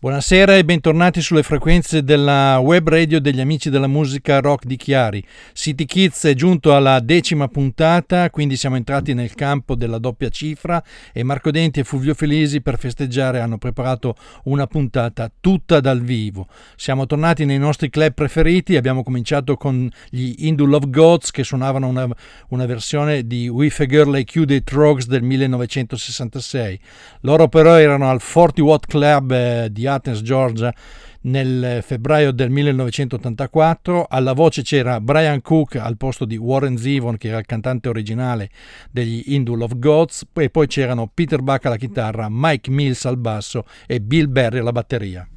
Buonasera e bentornati sulle frequenze della web radio degli amici della musica rock di Chiari. City Kids è giunto alla decima puntata, quindi siamo entrati nel campo della doppia cifra e Marco Denti e Fulvio Felisi per festeggiare hanno preparato una puntata tutta dal vivo. Siamo tornati nei nostri club preferiti, abbiamo cominciato con gli Hindu Love Gods che suonavano una, una versione di With a Girl Like You dei Trogs del 1966. Loro però erano al 40 Watt Club eh, di Athens, Georgia, nel febbraio del 1984. Alla voce c'era Brian Cook al posto di Warren Zevon, che era il cantante originale degli Hindu Love Gods, e poi c'erano Peter Buck alla chitarra, Mike Mills al basso e Bill Berry alla batteria.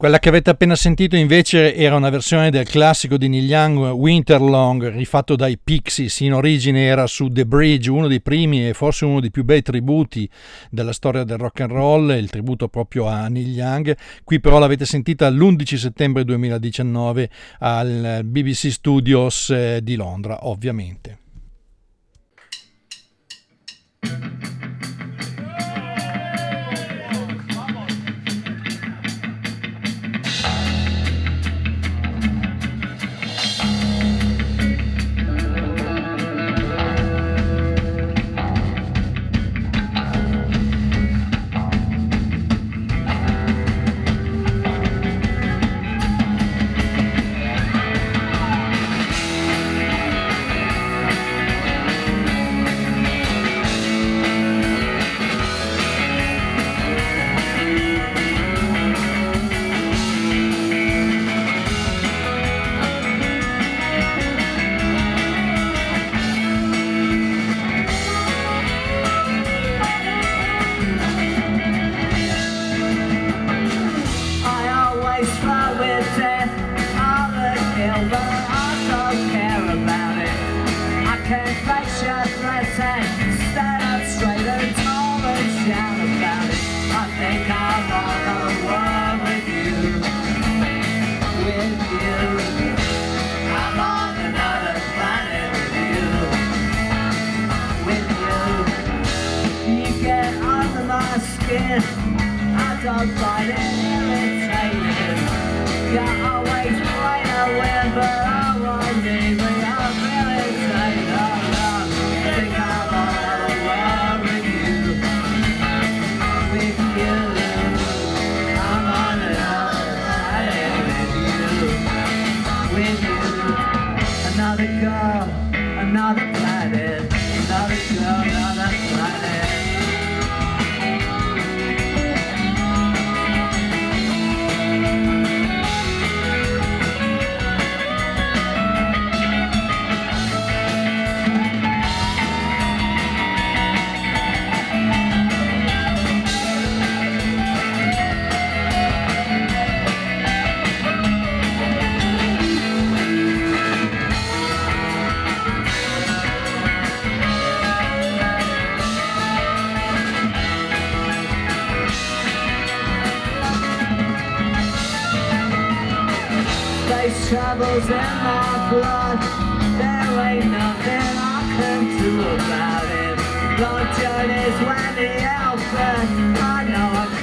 Quella che avete appena sentito invece era una versione del classico di Neil Young Winterlong rifatto dai Pixies, in origine era su The Bridge, uno dei primi e forse uno dei più bei tributi della storia del rock and roll, il tributo proprio a Neil Young. Qui però l'avete sentita l'11 settembre 2019 al BBC Studios eh, di Londra, ovviamente.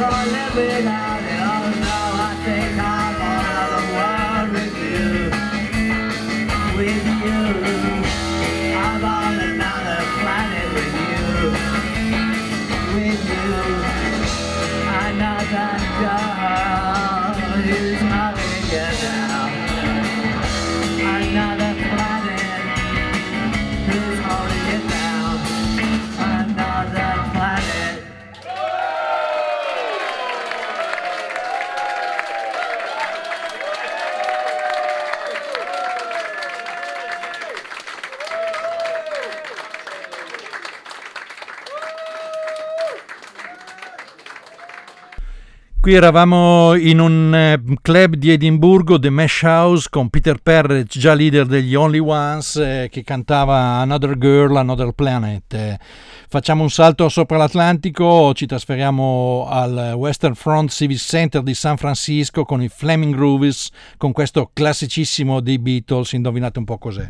Know I can't Qui eravamo in un eh, club di Edimburgo, The Mesh House, con Peter Perret, già leader degli Only Ones, eh, che cantava Another Girl, Another Planet. Eh, facciamo un salto sopra l'Atlantico, ci trasferiamo al Western Front Civic Center di San Francisco con i Flaming Groovies, con questo classicissimo dei Beatles, indovinate un po' cos'è.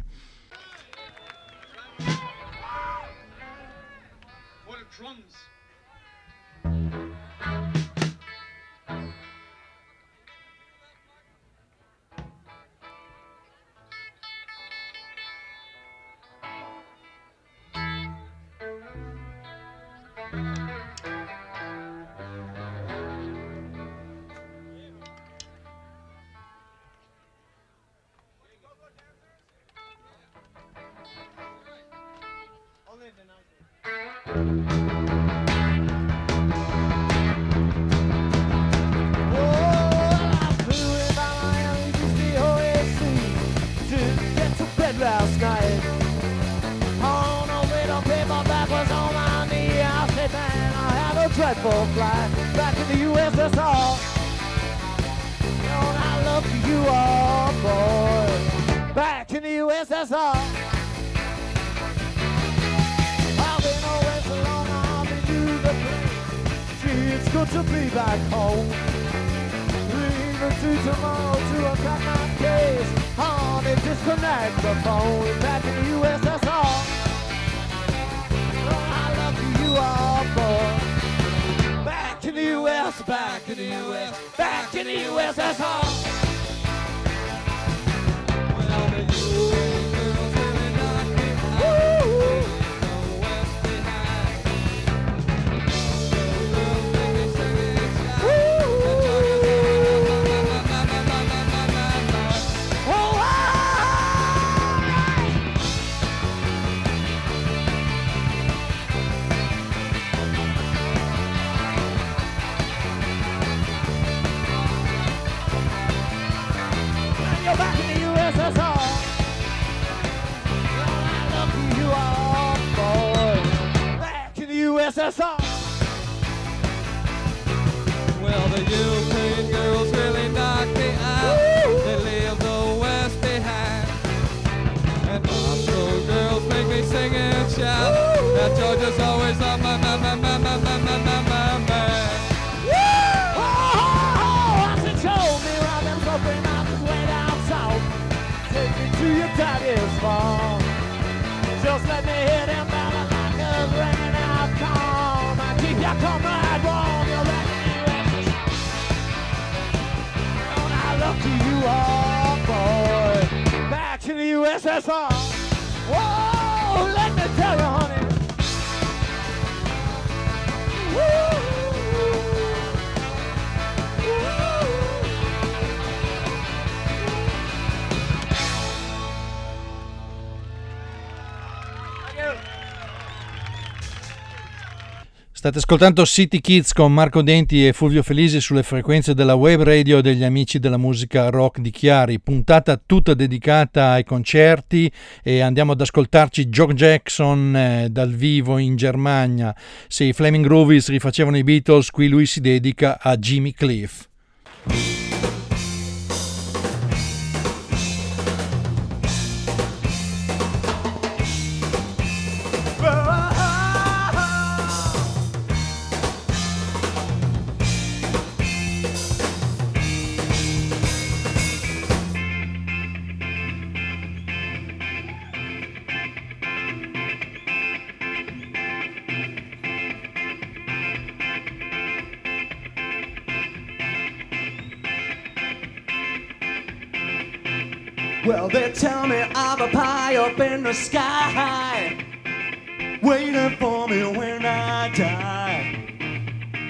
Dreadful flight back in the USSR. lucky you are, boy. Back in the USSR. I've been away so long, I've been play. Gee, it's good to be back home. Leaving to tomorrow to unpack my case. On and disconnect the phone. Back in the USSR. Oh, how lucky you are, boy in the U.S., back in the U.S., back in the U.S., that's all. c'est ça. SSR. Whoa, State ascoltando City Kids con Marco Denti e Fulvio Felisi sulle frequenze della web radio degli amici della musica rock di Chiari, puntata tutta dedicata ai concerti e andiamo ad ascoltarci Joe Jackson eh, dal vivo in Germania. Se i Flaming Groovies rifacevano i Beatles, qui lui si dedica a Jimmy Cliff. They tell me I'm a pie up in the sky, waiting for me when I die.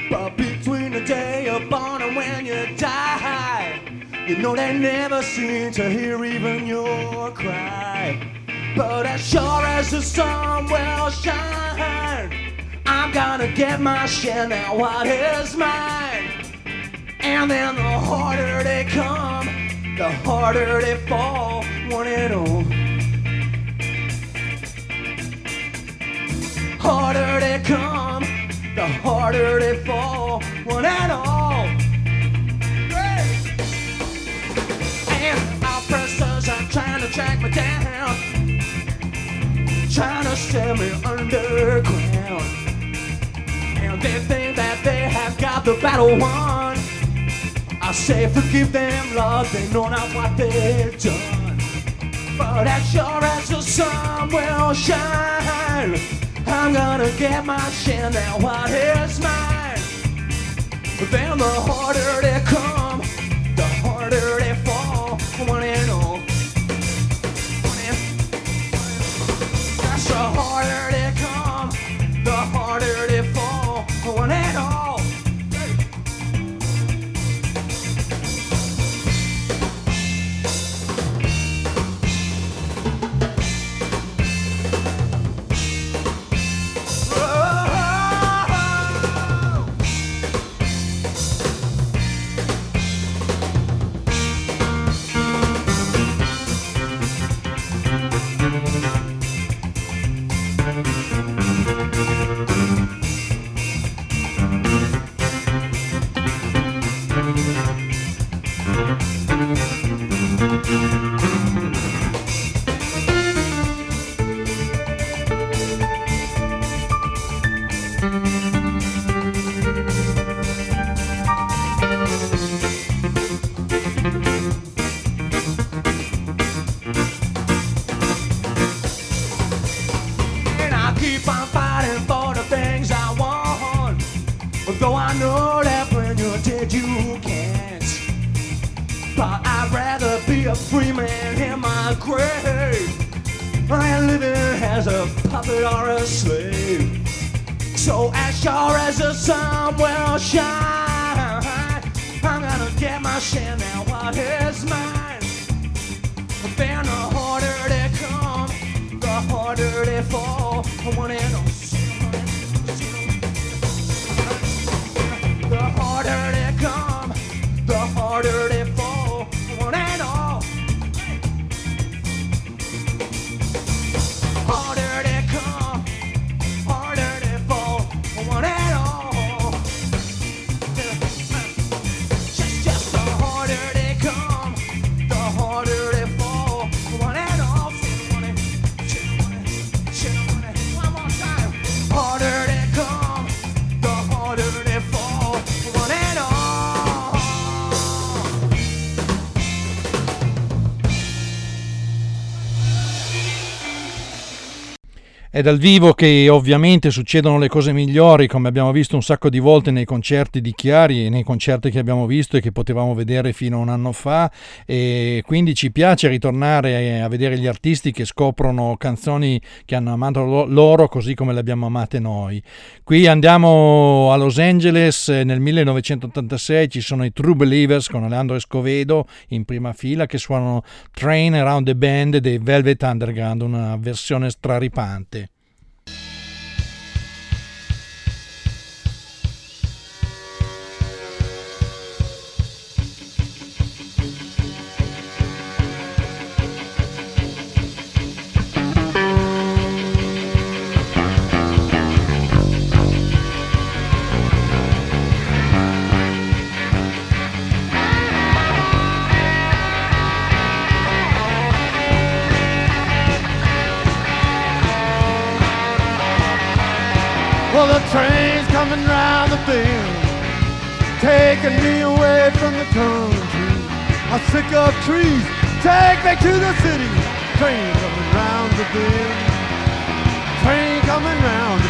But between the day you're born and when you die, you know they never seem to hear even your cry. But as sure as the sun will shine, I'm gonna get my share now. What is mine? And then the harder they come, the harder they fall. One and all. Harder they come, the harder they fall. One and all. Great. And officers are trying to track me down, trying to send me underground. And they think that they have got the battle won. I say forgive them, Lord, they know not what they've done. But as sure as the sun will shine, I'm gonna get my share now. What is mine? Then the harder they come, as a puppet or a slave. So as sure as the sun will shine, I'm gonna get my share now. What is mine? Then the harder they come, the harder they fall. I want it all. The harder they come, the harder È dal vivo che ovviamente succedono le cose migliori, come abbiamo visto un sacco di volte nei concerti di Chiari e nei concerti che abbiamo visto e che potevamo vedere fino a un anno fa e quindi ci piace ritornare a vedere gli artisti che scoprono canzoni che hanno amato lo- loro così come le abbiamo amate noi. Qui andiamo a Los Angeles eh, nel 1986, ci sono i True Believers con Alejandro Escovedo in prima fila che suonano Train Around the Band dei Velvet Underground, una versione straripante. Well, the train's coming round the bend, taking me away from the country. I'm sick of trees, take me to the city. Train coming round the bend, train coming round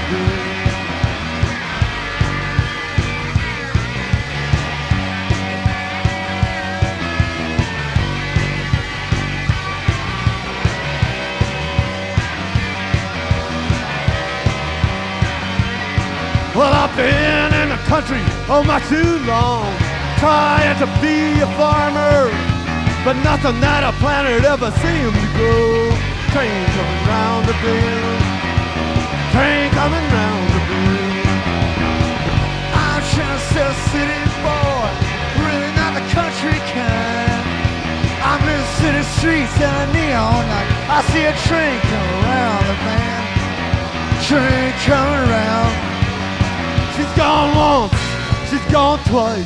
Well, I've been in the country oh my too long, trying to be a farmer, but nothing that a planet ever seemed to grow. Train coming round the bend, train coming round the bend. I'm just a city boy, really not the country kind. I'm in city streets and a neon light. I see a train coming around the bend, train coming around. She's gone once, she's gone twice.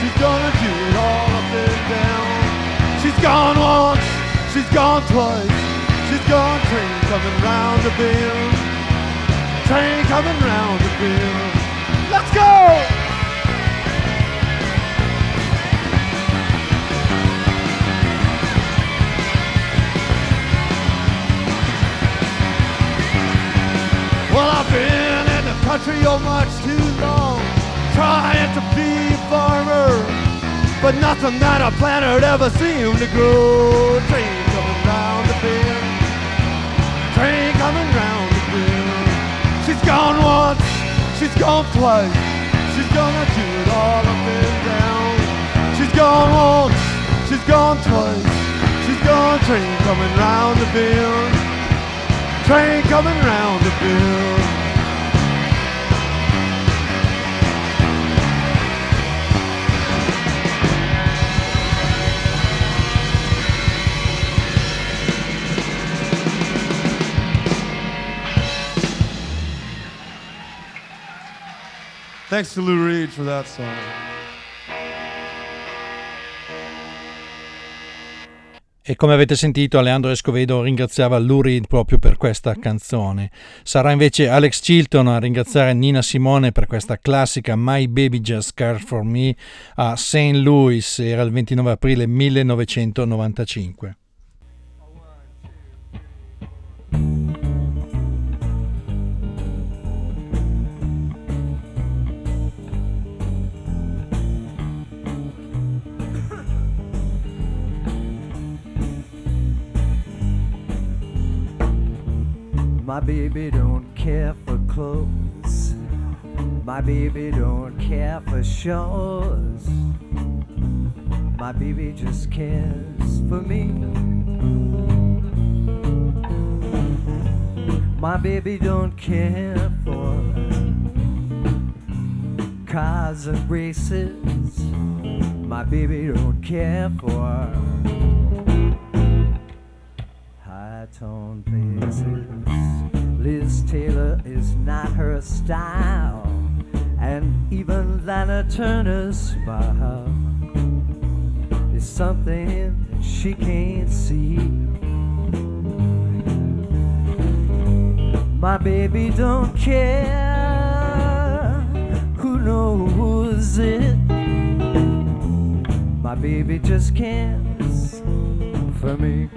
She's gonna do it all up and down. She's gone once, she's gone twice. She's gone train coming round the bend. Train coming round the bend. Let's go! Well, I've been in the country oh much too trying to be a farmer, but nothing that a planet ever seemed to grow. Train coming round the bend, train coming round the bend. She's gone once, she's gone twice, she's gonna do it all up and down. She's gone once, she's gone twice, she's gone train coming round the bend. Train coming round the bend. Thanks to Lou Reed for that song. E come avete sentito, Alejandro Escovedo ringraziava Lou Reed proprio per questa canzone. Sarà invece Alex Chilton a ringraziare Nina Simone per questa classica My Baby Just Cares For Me a St. Louis, era il 29 aprile 1995. My baby don't care for clothes. My baby don't care for shows. My baby just cares for me. My baby don't care for cars and races. My baby don't care for high tone places. Liz Taylor is not her style, and even Lana Turner's smile is something she can't see. My baby don't care who knows it. My baby just cares for me.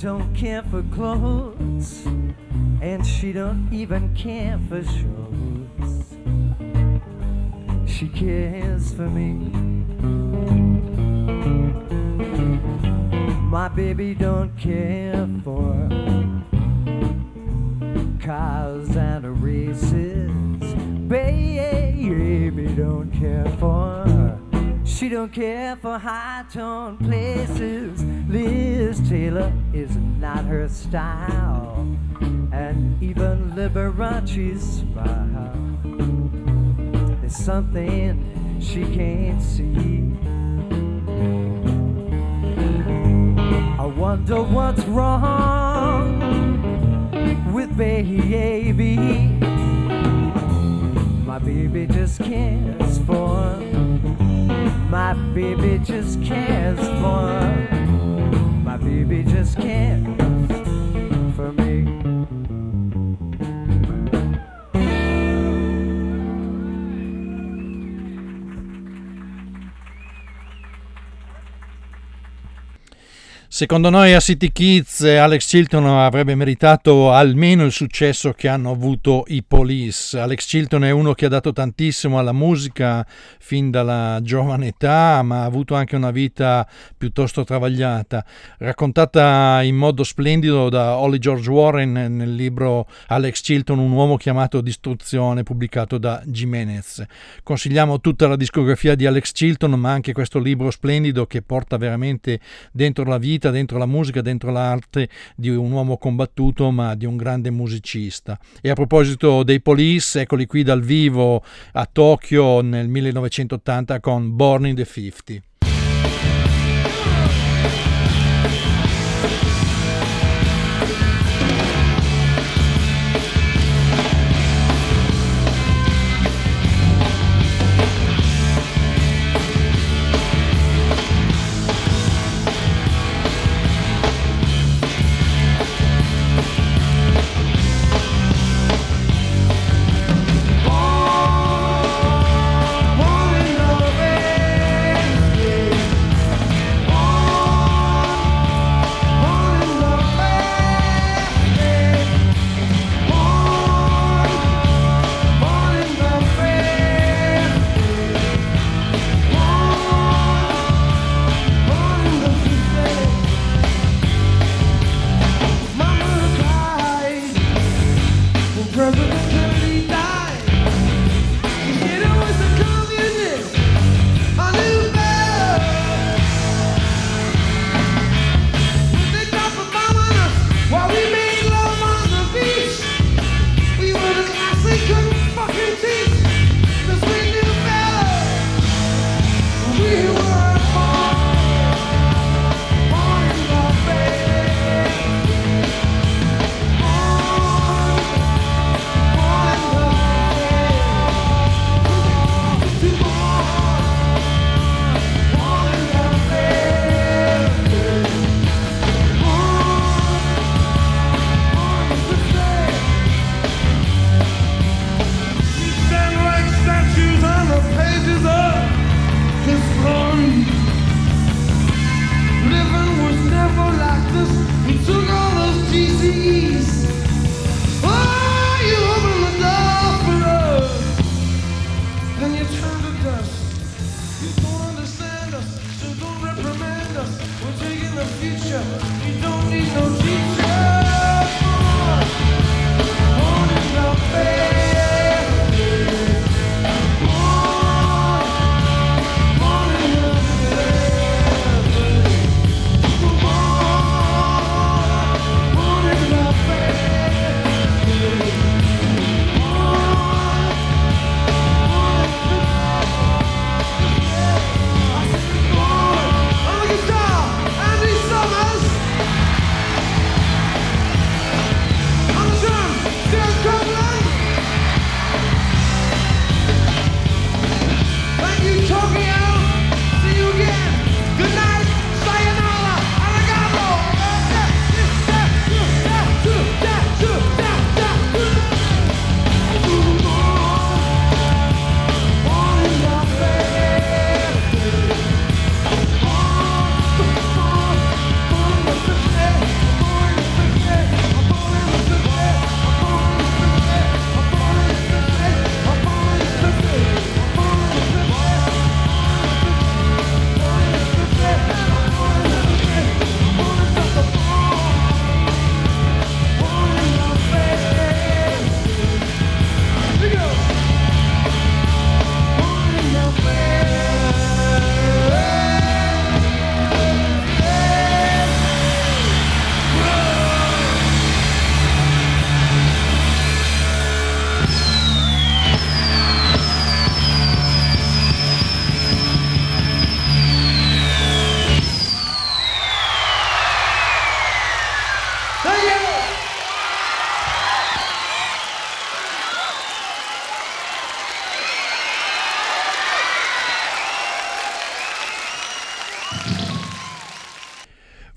Don't care for clothes, and she don't even care for shows. She cares for me. My baby don't care for cars and races. Baby don't care for. She don't care for high tone places. Her style, and even Liberace's smile is something she can't see. I wonder what's wrong with baby. My baby just cares for. My baby just cares for. My baby just cares Secondo noi a City Kids Alex Chilton avrebbe meritato almeno il successo che hanno avuto i Police. Alex Chilton è uno che ha dato tantissimo alla musica fin dalla giovane età, ma ha avuto anche una vita piuttosto travagliata, raccontata in modo splendido da Holly George Warren nel libro Alex Chilton, un uomo chiamato Distruzione, pubblicato da Jimenez. Consigliamo tutta la discografia di Alex Chilton, ma anche questo libro splendido che porta veramente dentro la vita, dentro la musica, dentro l'arte di un uomo combattuto, ma di un grande musicista. E a proposito dei Police, eccoli qui dal vivo a Tokyo nel 1980 con Born in the 50.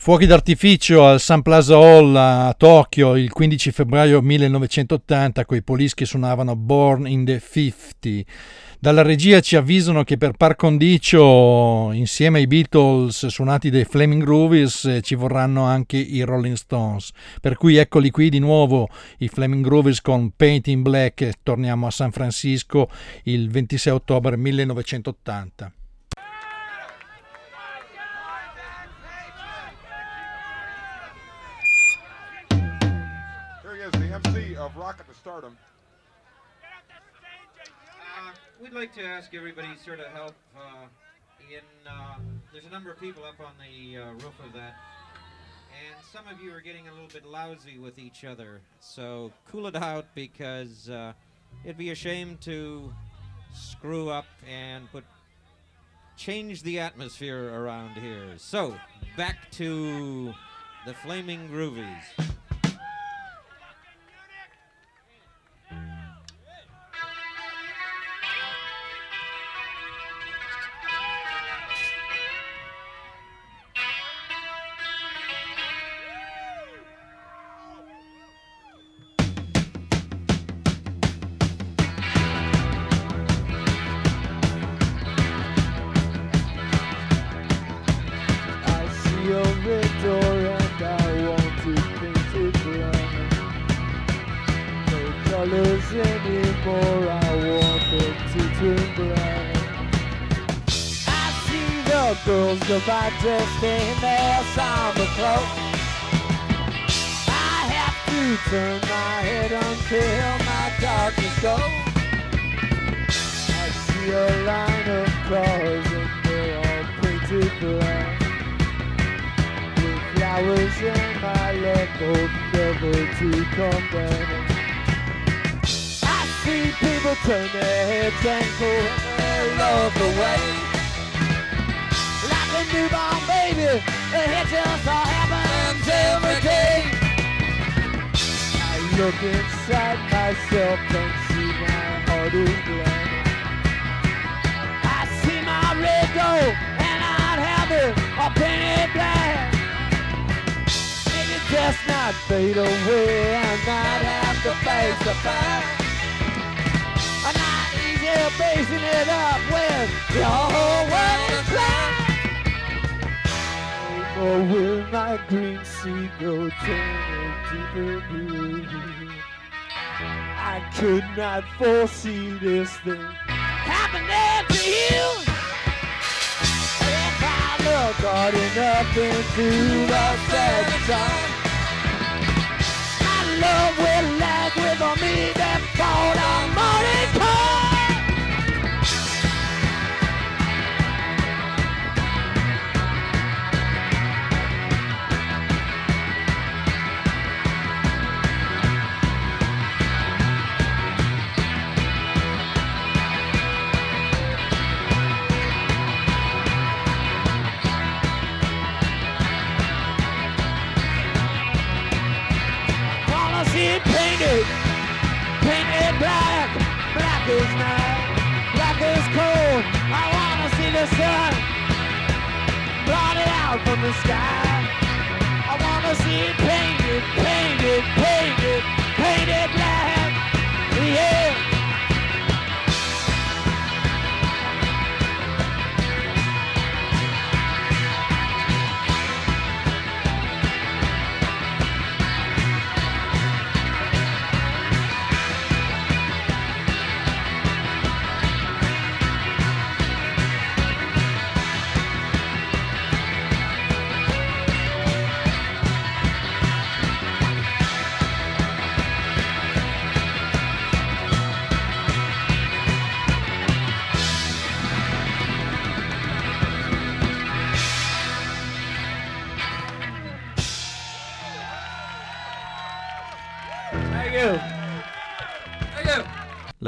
Fuochi d'artificio al Sun Plaza Hall a Tokyo il 15 febbraio 1980 coi Police che suonavano Born in the 50. Dalla regia ci avvisano che per par condicio insieme ai Beatles suonati dai Flaming Groovies eh, ci vorranno anche i Rolling Stones. Per cui eccoli qui di nuovo i Flaming Groovies con Paint in Black torniamo a San Francisco il 26 ottobre 1980. Uh, we'd like to ask everybody sort of help uh, in. Uh, there's a number of people up on the uh, roof of that, and some of you are getting a little bit lousy with each other. So cool it out because uh, it'd be a shame to screw up and put change the atmosphere around here. So back to the Flaming Groovies. Myself and see my heart is blank. I see my red gold and I'd have it a penny black. Maybe just not fade away and not have to face the fact. I'm not easy basing it up when your whole world is black. Or will my green sea go turn deeper blue? I could not foresee this thing happening to you. If I look hard enough into the sunshine, my love will lag with a me that bought a morning call. The sun blotted out from the sky. I wanna see it painted, painted, painted, painted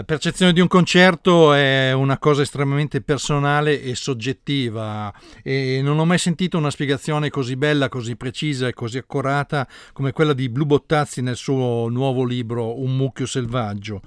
percezione di un concerto è una cosa estremamente personale e soggettiva e non ho mai sentito una spiegazione così bella, così precisa e così accurata come quella di Blu Bottazzi nel suo nuovo libro Un mucchio selvaggio.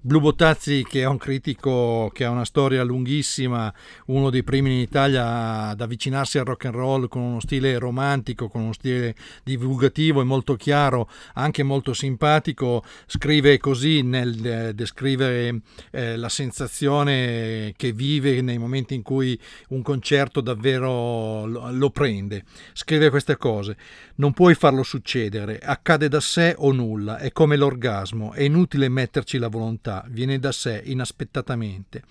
Blu Bottazzi, che è un critico che ha una storia lunghissima, uno dei primi in Italia ad avvicinarsi al rock and roll con uno stile romantico, con uno stile divulgativo e molto chiaro, anche molto simpatico, scrive così nel eh, descrivere eh, la sensazione che vive nei momenti in cui un concerto davvero lo, lo prende. Scrive queste cose. Non puoi farlo succedere, accade da sé o nulla, è come l'orgasmo, è inutile metterci la volontà, viene da sé, inaspettatamente.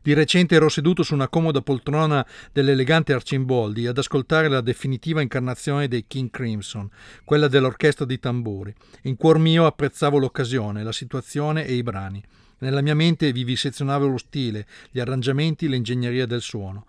Di recente ero seduto su una comoda poltrona dell'elegante Arcimboldi ad ascoltare la definitiva incarnazione dei King Crimson, quella dell'orchestra di tamburi. In cuor mio apprezzavo l'occasione, la situazione e i brani. Nella mia mente vivisezionavo lo stile, gli arrangiamenti, l'ingegneria del suono.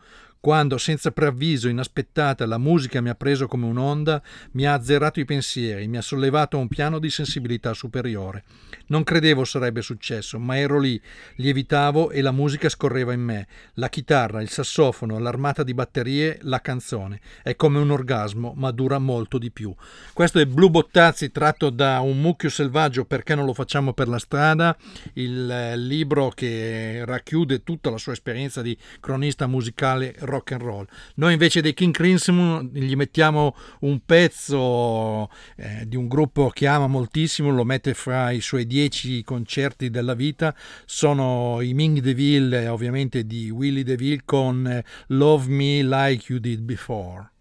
Quando, senza preavviso, inaspettata, la musica mi ha preso come un'onda, mi ha azzerato i pensieri, mi ha sollevato a un piano di sensibilità superiore. Non credevo sarebbe successo, ma ero lì, lievitavo e la musica scorreva in me. La chitarra, il sassofono, l'armata di batterie, la canzone. È come un orgasmo, ma dura molto di più. Questo è Blu Bottazzi tratto da Un mucchio selvaggio perché non lo facciamo per la strada, il eh, libro che racchiude tutta la sua esperienza di cronista musicale rock and roll. Noi invece dei King Crimson gli mettiamo un pezzo eh, di un gruppo che ama moltissimo, lo mette fra i suoi dieci concerti della vita, sono i Ming DeVille, eh, ovviamente di Willie DeVille con eh, Love Me Like You Did Before.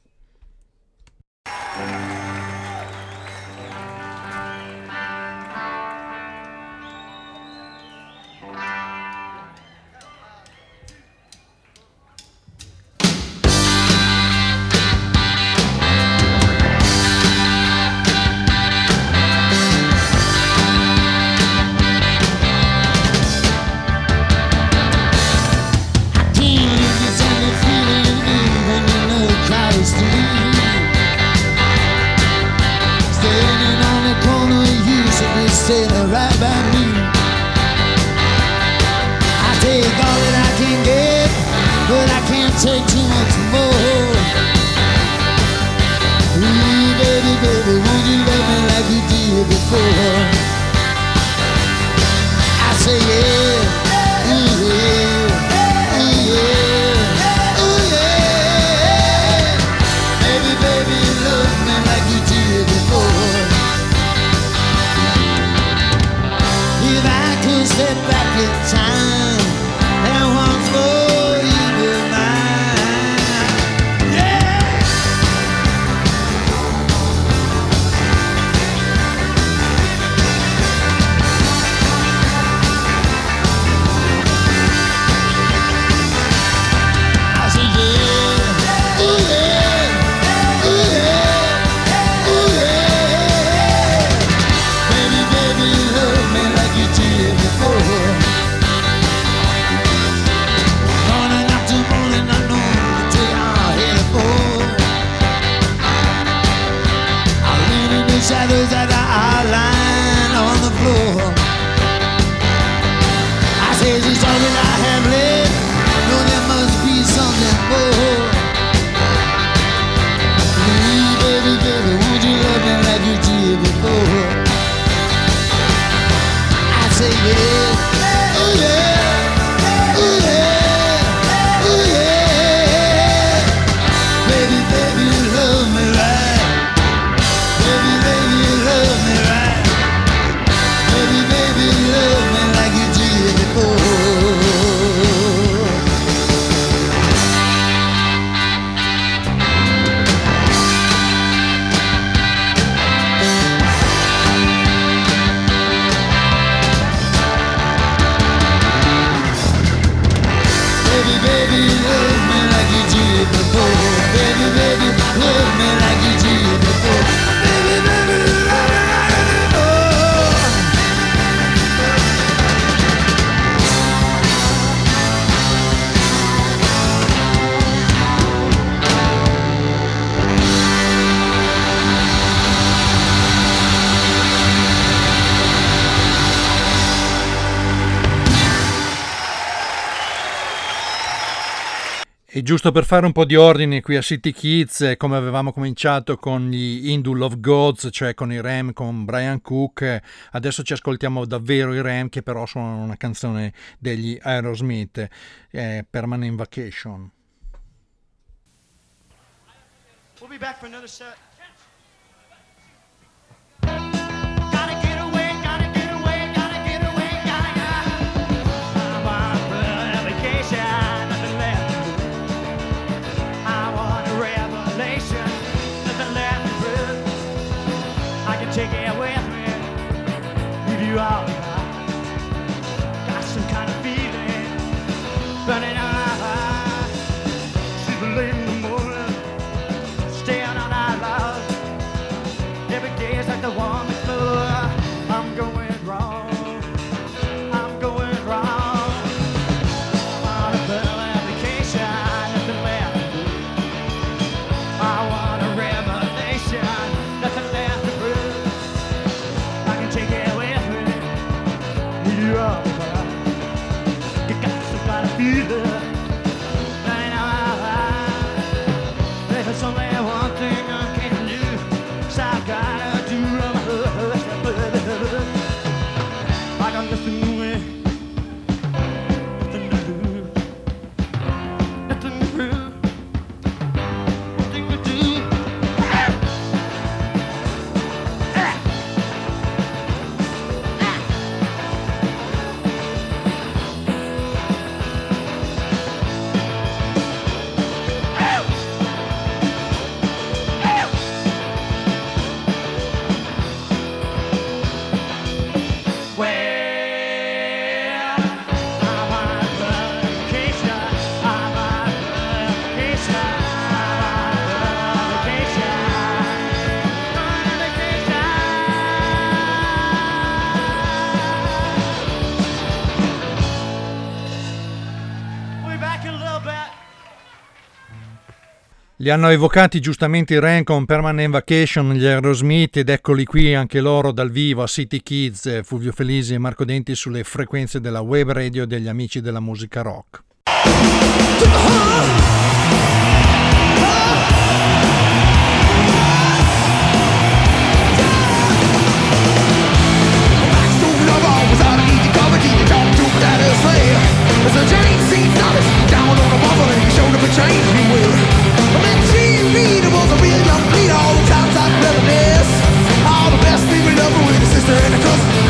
giusto per fare un po' di ordine qui a City Kids, eh, come avevamo cominciato con gli Indul of Gods, cioè con i Ram, con Brian Cook, eh, adesso ci ascoltiamo davvero i Ram che però sono una canzone degli Aerosmith, eh, Permanent Vacation. We'll be back for another set. Li hanno evocati giustamente i Rancon, Permanent Vacation, gli Aerosmith ed eccoli qui anche loro dal vivo a City Kids, eh, Fulvio Felisi e Marco Denti sulle frequenze della web radio degli amici della musica rock. Down change will. I'm real young all the times I've. All the best with a sister.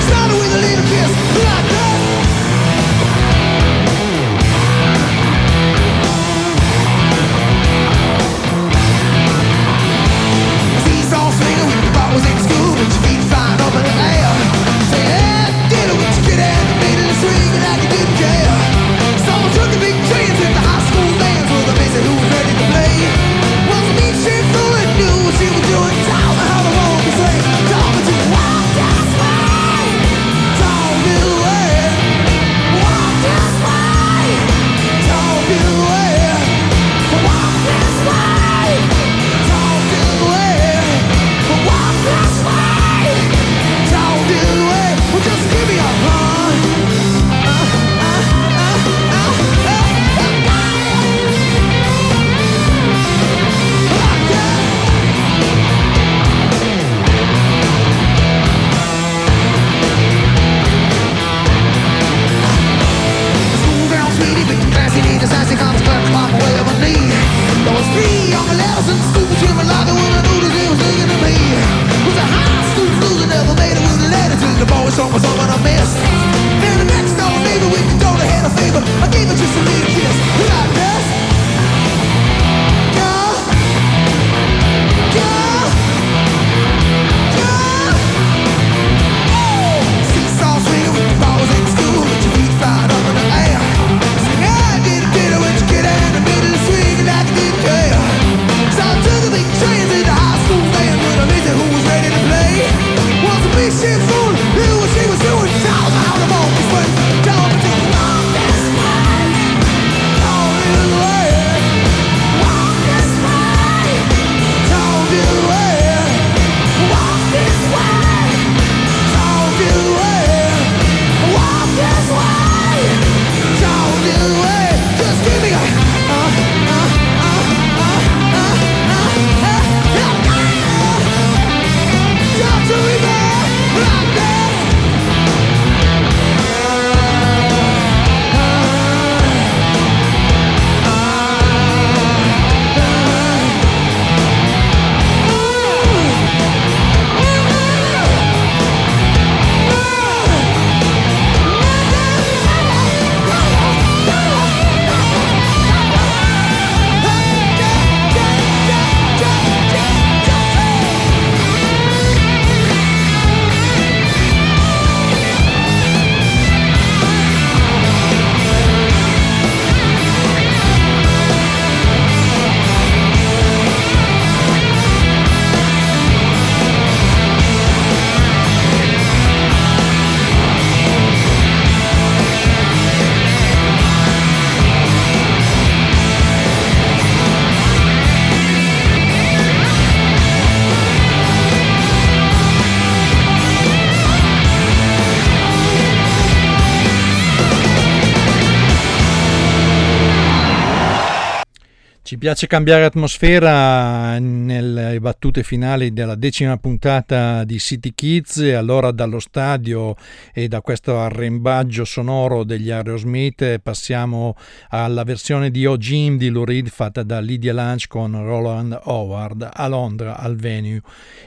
Ci piace cambiare atmosfera nelle battute finali della decima puntata di City Kids e allora dallo stadio e da questo arrembaggio sonoro degli Aerosmith passiamo alla versione di O Jim di Lou Reed fatta da Lydia Lunch con Roland Howard a Londra al venue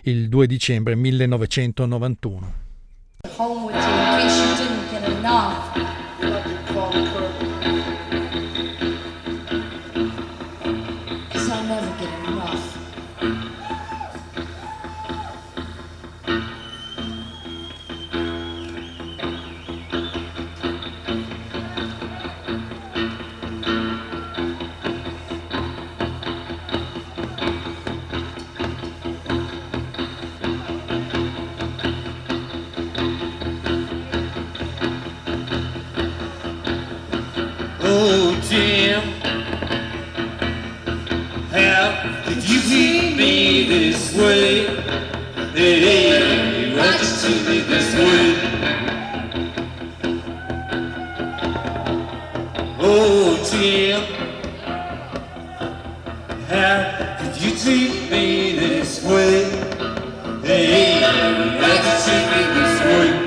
il 2 dicembre 1991. Oh, Jim, how could you treat me this way? Hey, why'd you treat me this way? Oh, Jim, how could you treat me this way? Hey, why'd you treat me this way?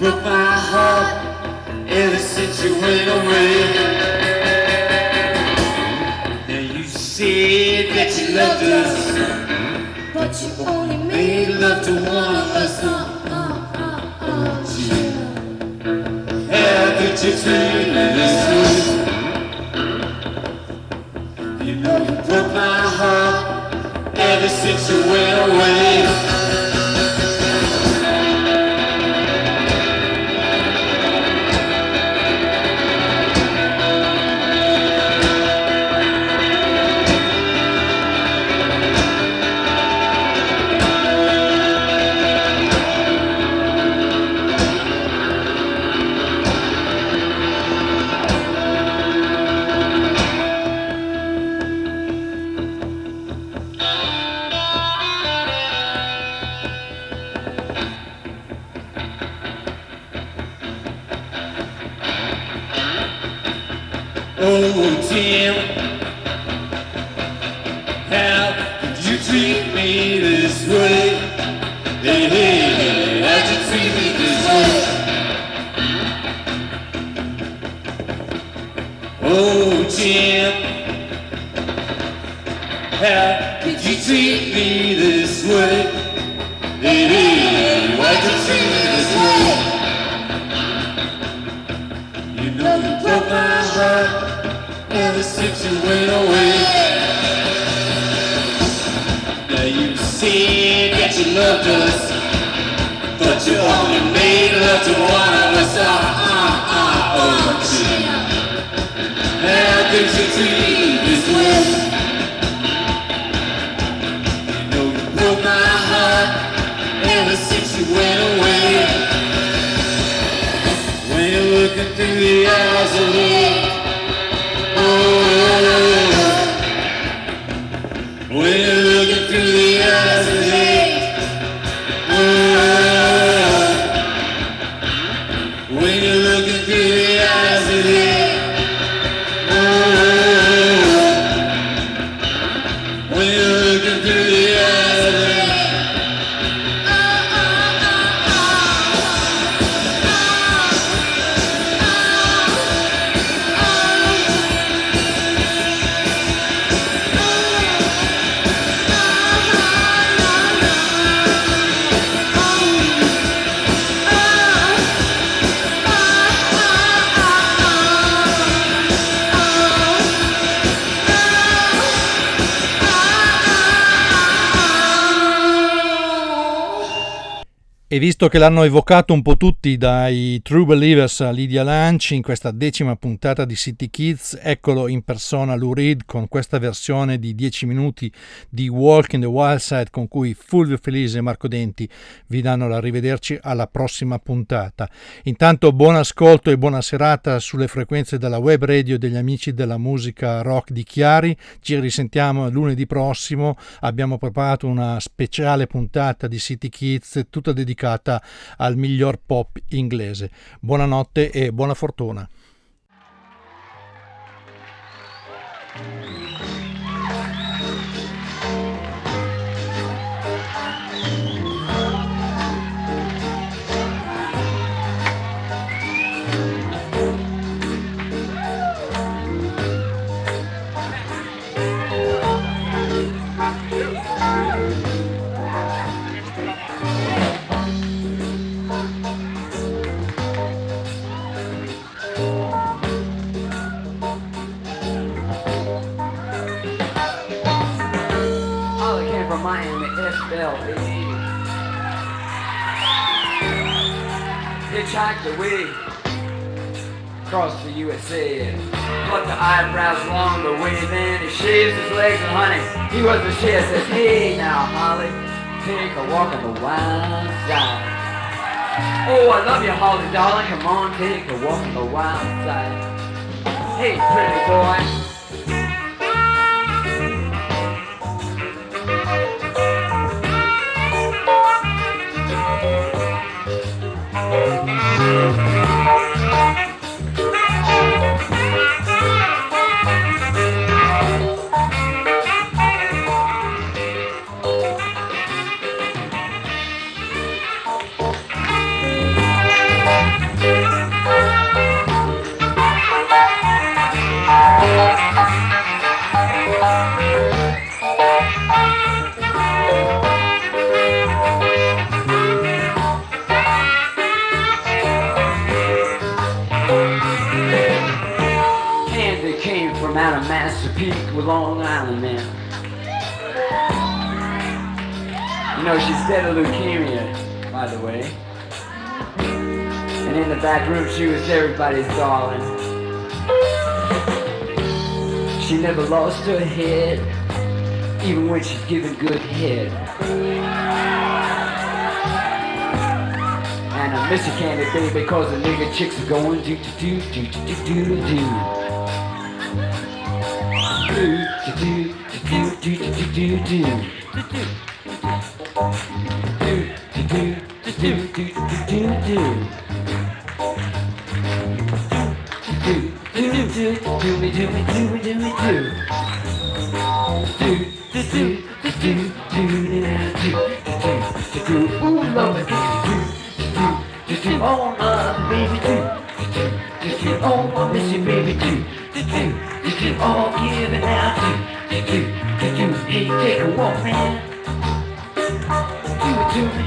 Broke my heart since you went away. Now you said that you loved us, But you only made love to one of us. Uh, uh, uh, uh, How could you visto che l'hanno evocato un po' tutti dai True Believers a Lydia Lunch in questa decima puntata di City Kids, eccolo in persona Lou Reed con questa versione di 10 minuti di Walk in the Wild Side con cui Fulvio Felice e Marco Denti vi danno l'arrivederci alla prossima puntata. Intanto buon ascolto e buona serata sulle frequenze della web radio degli amici della musica rock di Chiari. Ci risentiamo lunedì prossimo. Abbiamo preparato una speciale puntata di City Kids tutta dedicata giornata al miglior pop inglese. Buonanotte e buona fortuna. Miami, FLE. Hitchhiked away across the USA. Plucked the eyebrows along the way, then he shaves his legs and honey. He was the shit says, hey now Holly, take a walk on the wild side. Oh, I love you, Holly, darling. Come on, take a walk on the wild side. Hey, pretty boy. Long Island man. You know, she's dead of leukemia, by the way. And in the back room, she was everybody's darling. She never lost her head, even when she's given good head. And I miss you, Candy Baby, cause the nigga chicks are going do do do do do do do do. Oh my baby do do do do. Oh I miss you baby do do do did all give it out to? Did you, to you, Hey, take a walk, man? Do it to me.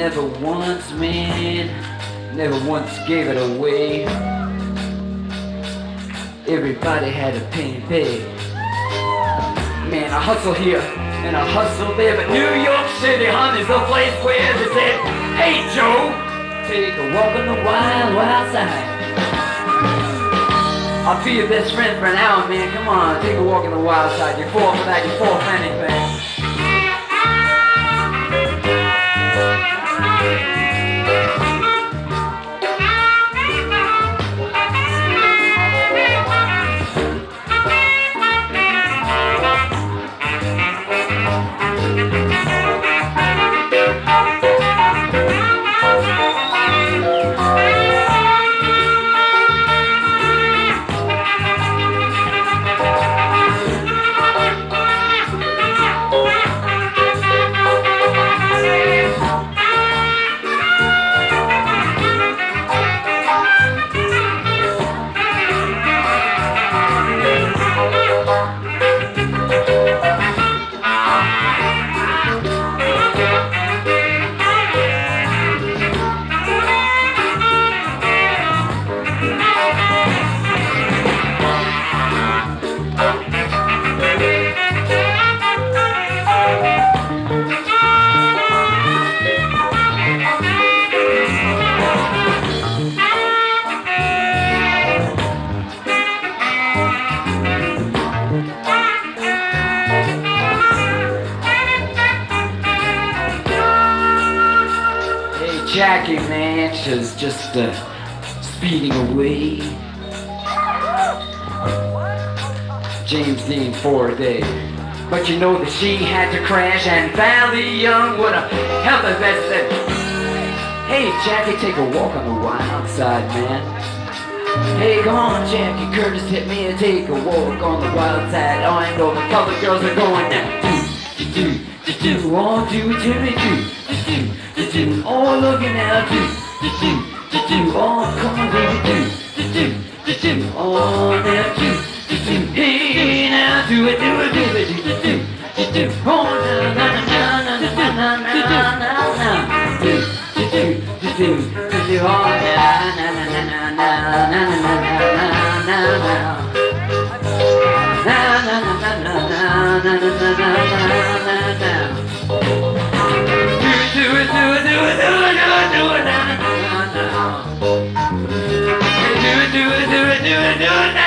Never once, man, never once gave it away. Everybody had a penny pay. Man, I hustle here and I hustle there, but New York City, honey's the place where they said, Hey Joe, take a walk on the wild, wild side. I'll be your best friend for an hour, man. Come on, take a walk on the wild side. You're for that, you fall for anything. Jackie, man, she's just uh, speeding away. James Dean for a day. But you know that she had to crash and Valley Young would have held the best said, Hey, Jackie, take a walk on the wild side, man. Hey, come on, Jackie Curtis, hit me and take a walk on the wild side. Oh, I know the colored girls are going now. Do, do, do, do, do, oh, do it to do, do, do, oh, look at now, do, do, do, do, do, oh, come on, baby, do, do, do, do, do, oh, now, do, do, do, hey, now, do it, do it, do it, do, do, do, do, do, oh, na, na, na, na, na, na, na, na, na, na, do, do, do, do, do, do, do, oh, na, na, na, na, na, na, na, na, na. Na na na na na na na na na na na Yeah.